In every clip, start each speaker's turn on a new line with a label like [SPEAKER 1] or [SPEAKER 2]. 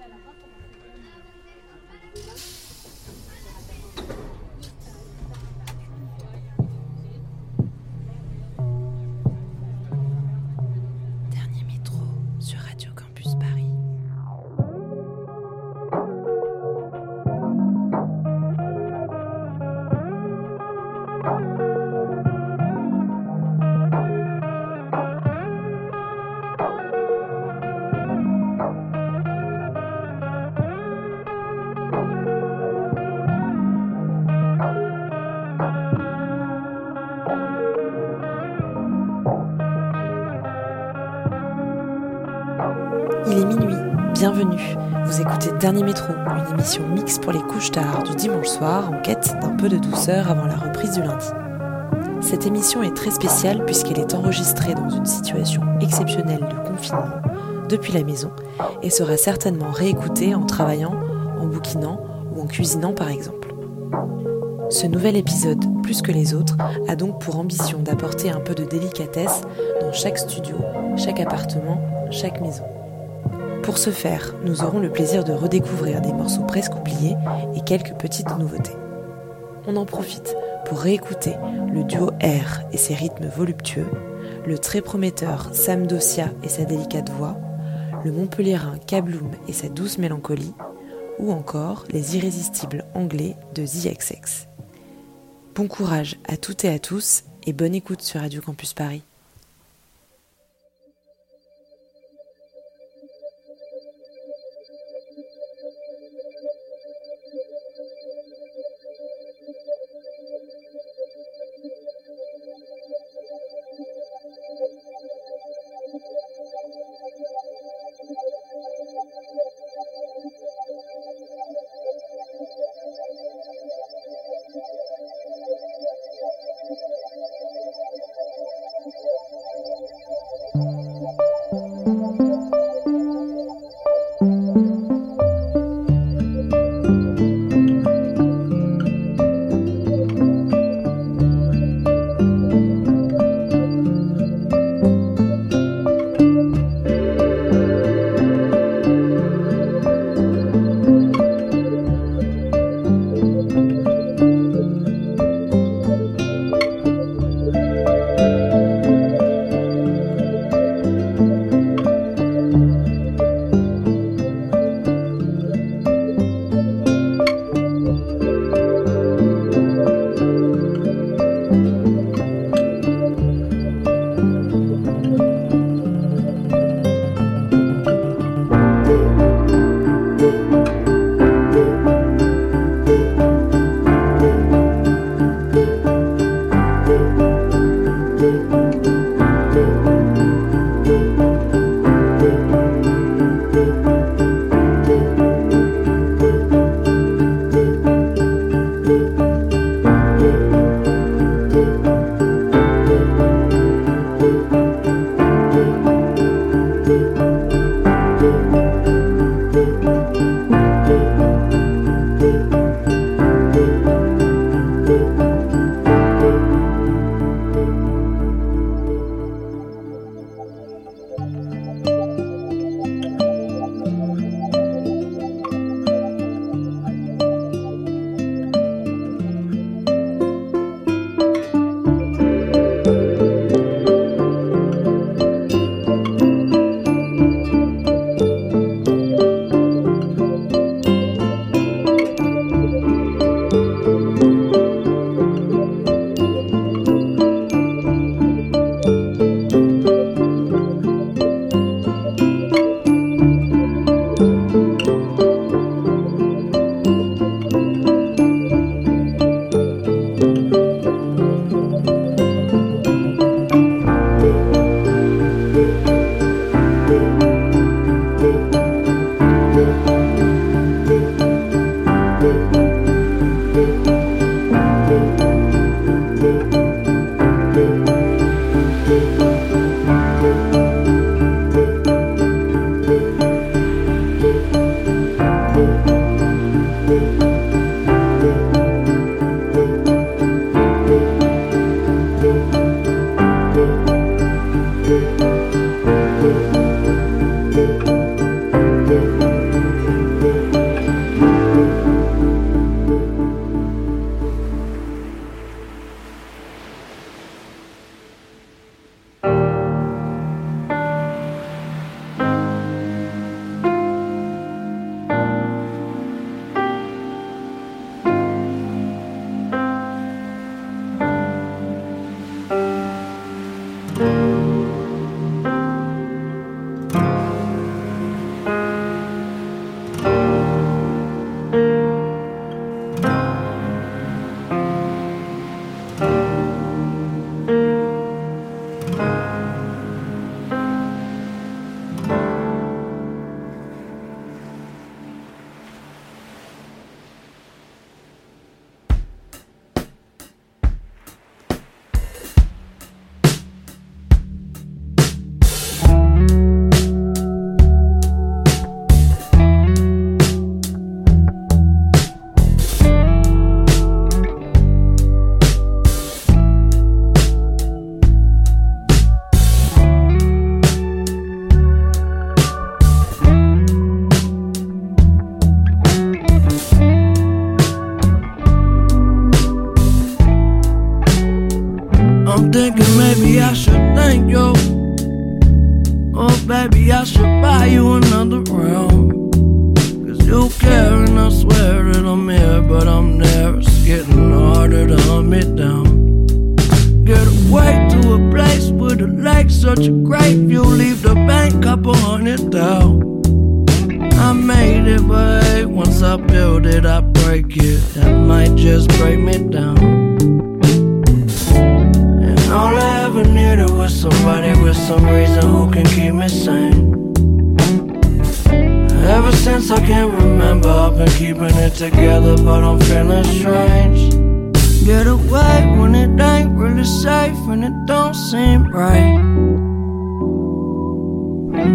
[SPEAKER 1] Gracias. Dernier Métro, une émission mixte pour les couches tard du dimanche soir en quête d'un peu de douceur avant la reprise du lundi. Cette émission est très spéciale puisqu'elle est enregistrée dans une situation exceptionnelle de confinement depuis la maison et sera certainement réécoutée en travaillant, en bouquinant ou en cuisinant par exemple. Ce nouvel épisode, plus que les autres, a donc pour ambition d'apporter un peu de délicatesse dans chaque studio, chaque appartement, chaque maison. Pour ce faire, nous aurons le plaisir de redécouvrir des morceaux presque oubliés et quelques petites nouveautés. On en profite pour réécouter le duo R et ses rythmes voluptueux, le très prometteur Sam Dossia et sa délicate voix, le Montpellierin Kabloum et sa douce mélancolie, ou encore les irrésistibles anglais de The XX. Bon courage à toutes et à tous et bonne écoute sur Radio Campus Paris.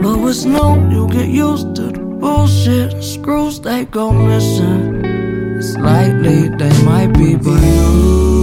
[SPEAKER 2] But what's new, you get used to the bullshit. Screws they go missing. It's likely they might be, but you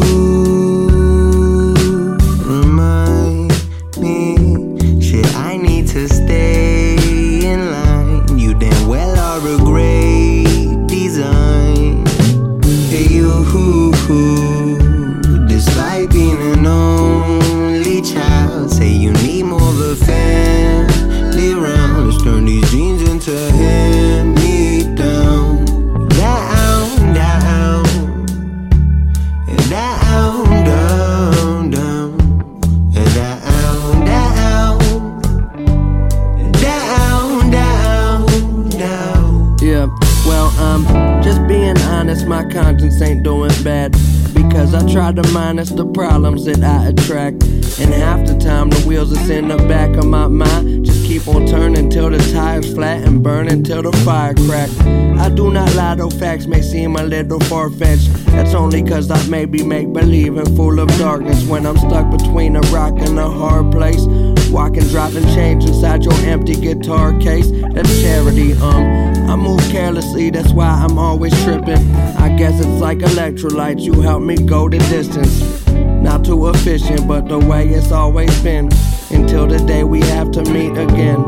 [SPEAKER 2] try to minus the problems that I attract. And half the time, the wheels that's in the back of my mind just keep on turning till the tires flat and burning till the fire crack. I do not lie, though facts may seem a little far fetched. That's only cause I maybe make believe and full of darkness when I'm stuck between a rock and a hard place. Walking, dropping change inside your empty guitar case. That's charity, um. I move carelessly, that's why I'm always tripping. I guess it's like electrolytes, you help me go the distance. Not too efficient, but the way it's always been. Until the day we have to meet again.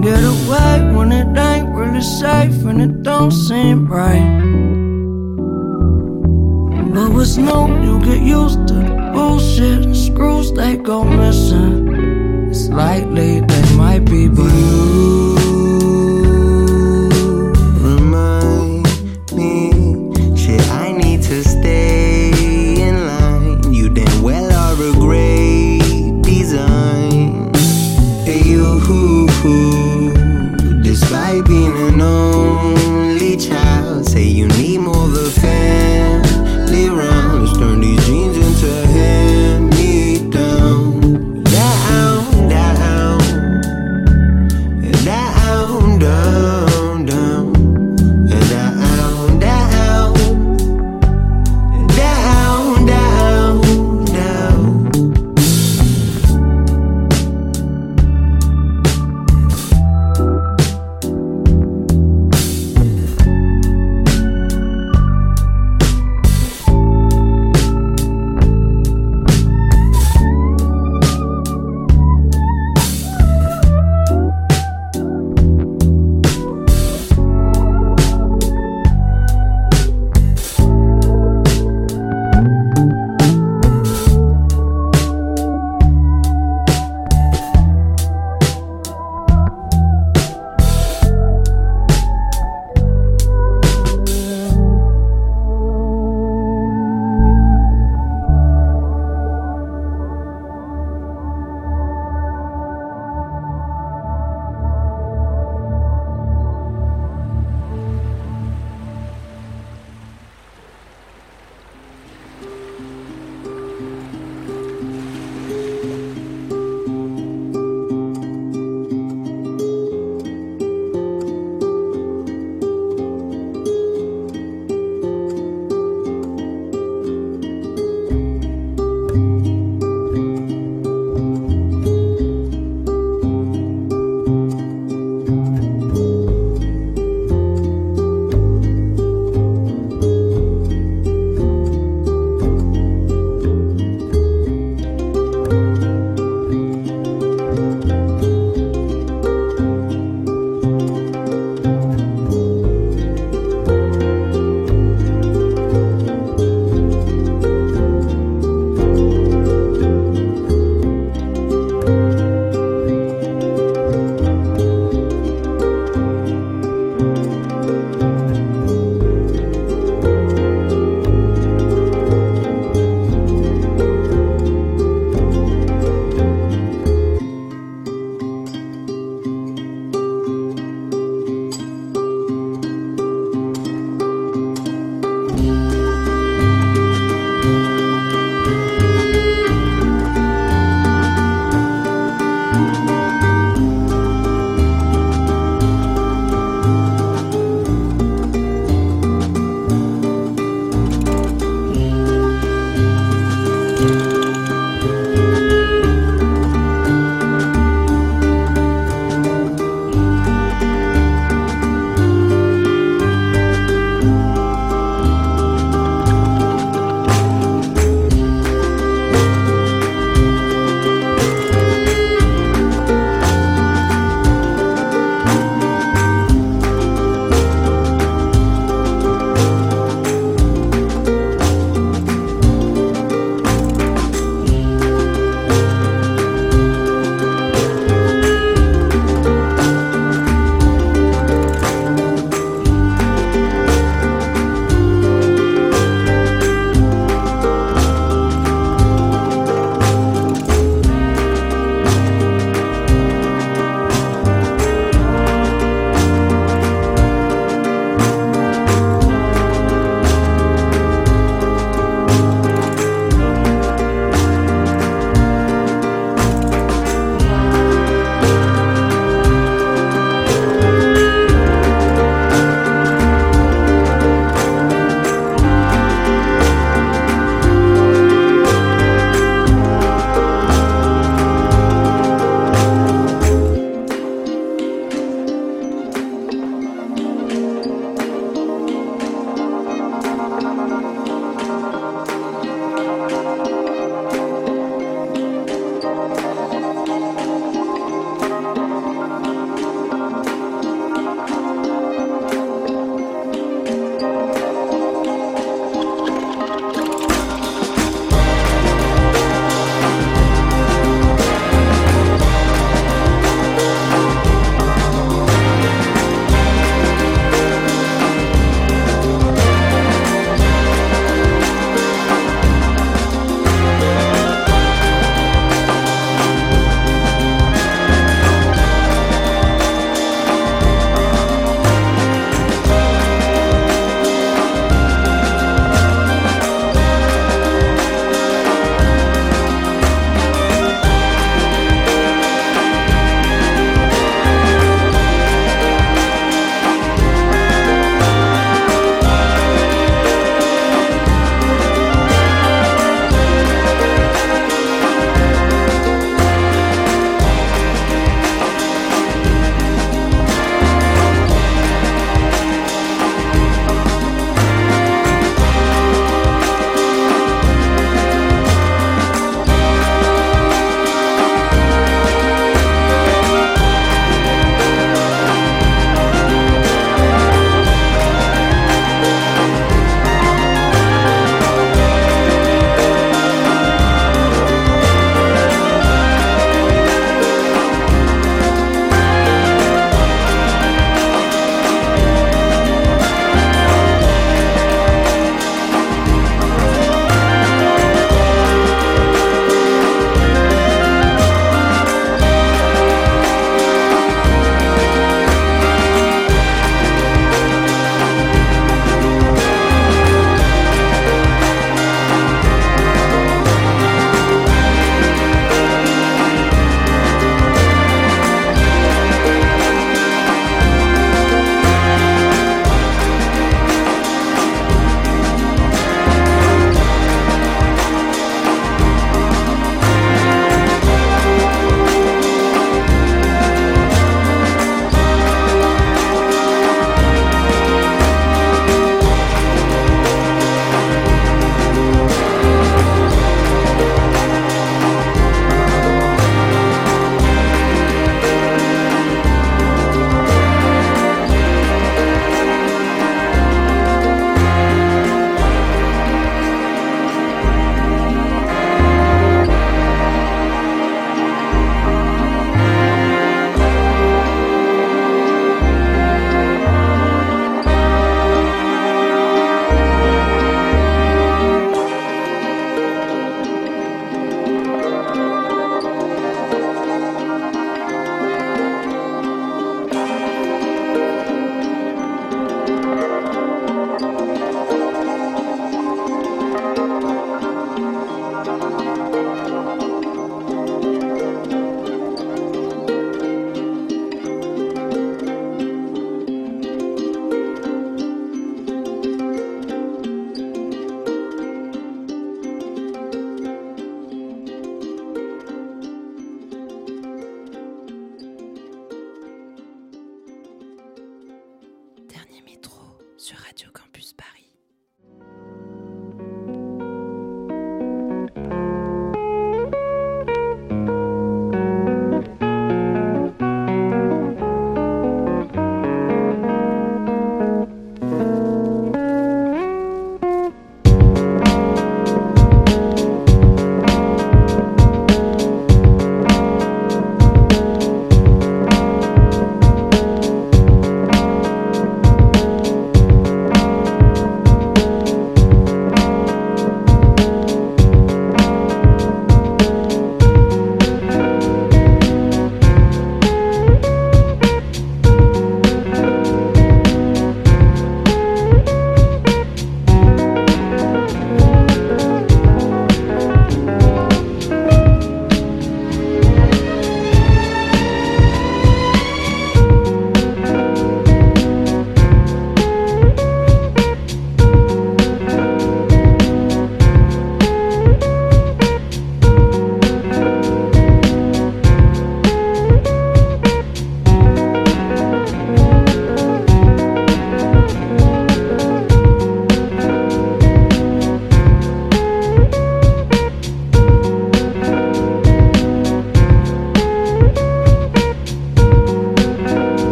[SPEAKER 2] Get away when it ain't really safe and it don't seem right. But what's new, you get used to the bullshit. And screws they go missing. Slightly they might be, but
[SPEAKER 3] You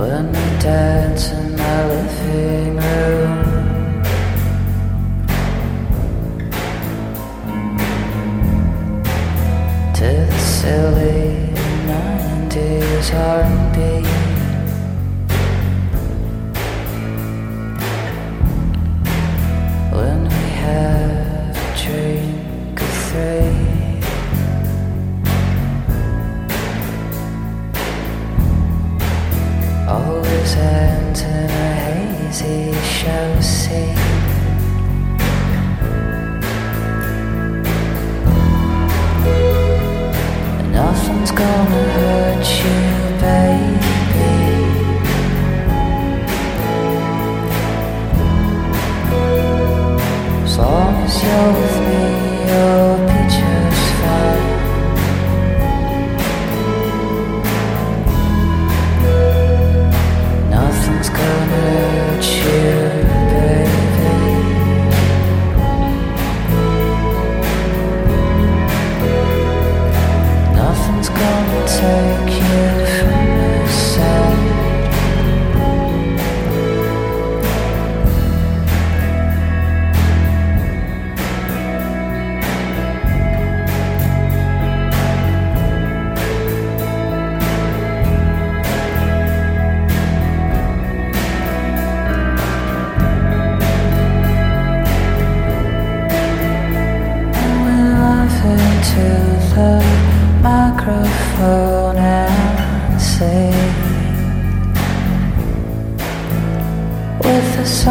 [SPEAKER 4] When we dance in my living room To the silly 90s R&B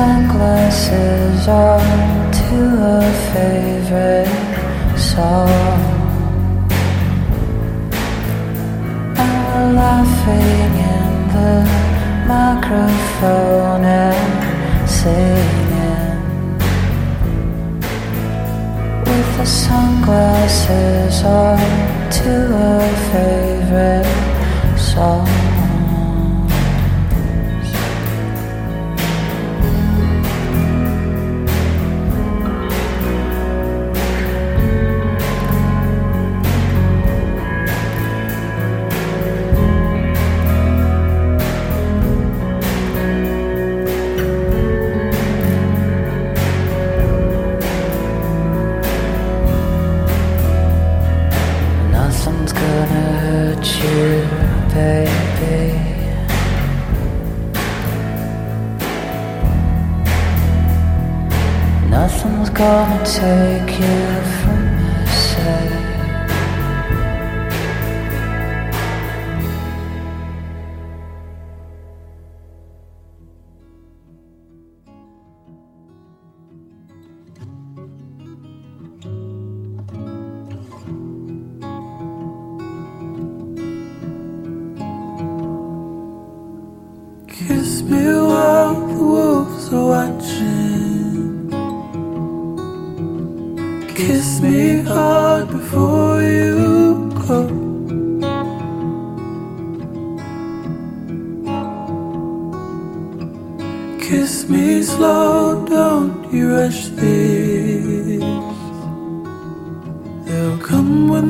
[SPEAKER 4] sunglasses on to a favorite song. and we're laughing in the microphone and singing with the sunglasses on to a favorite song.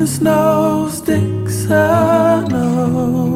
[SPEAKER 5] the
[SPEAKER 6] snow sticks, I know.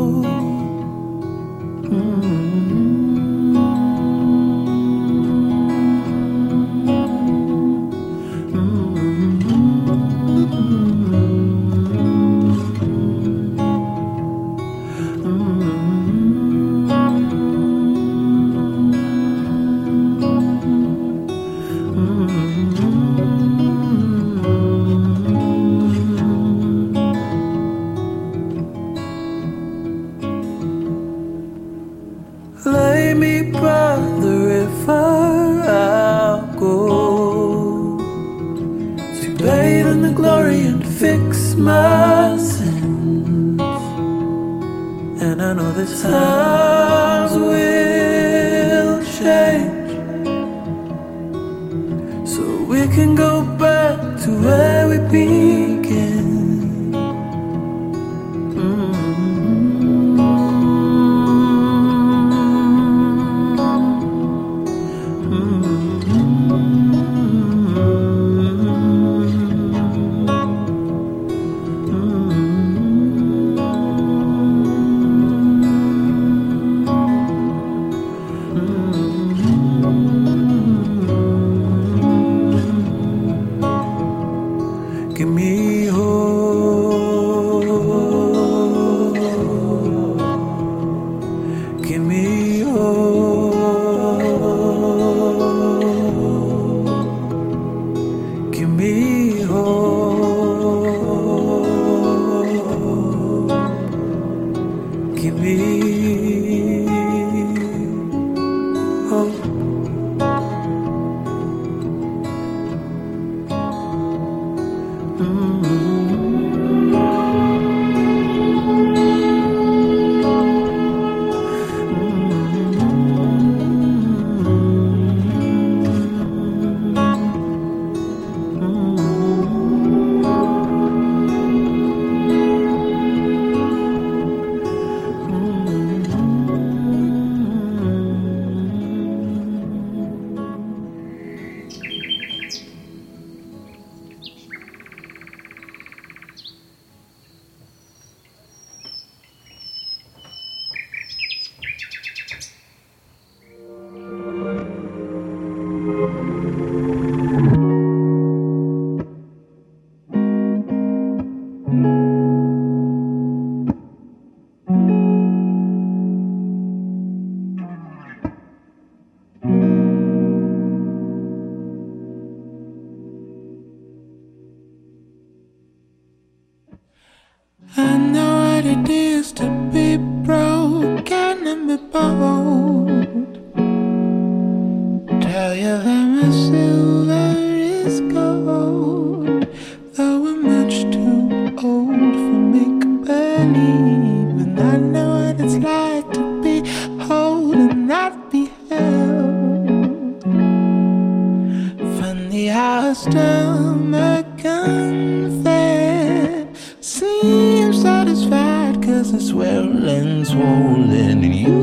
[SPEAKER 6] and swollen. And you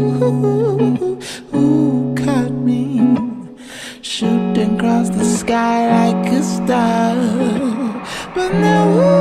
[SPEAKER 6] caught me shooting across the sky like a star. But now.
[SPEAKER 7] Ooh,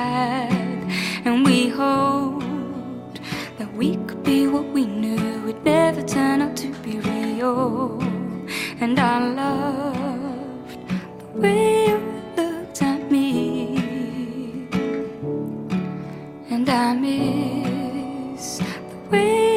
[SPEAKER 7] had, and we hoped that we could be what we knew would never turn out to be real. And I loved the way you looked at me, and I miss the way.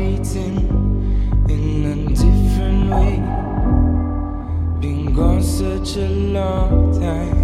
[SPEAKER 8] beating in a different way. Been gone such a long time.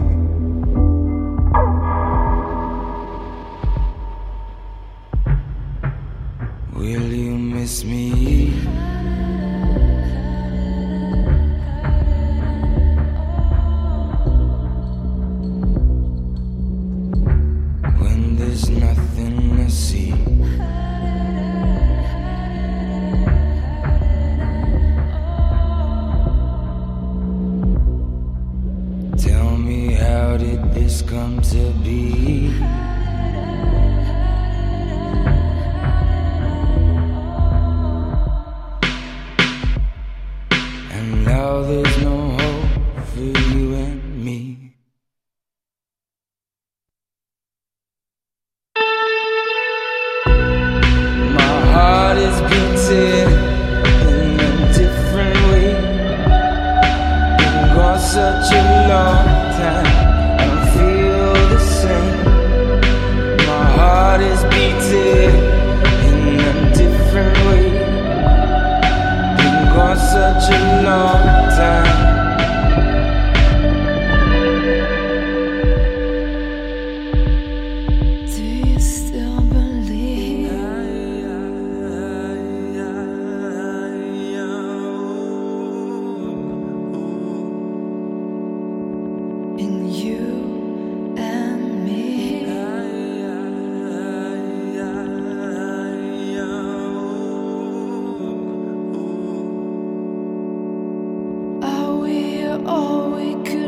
[SPEAKER 1] all we could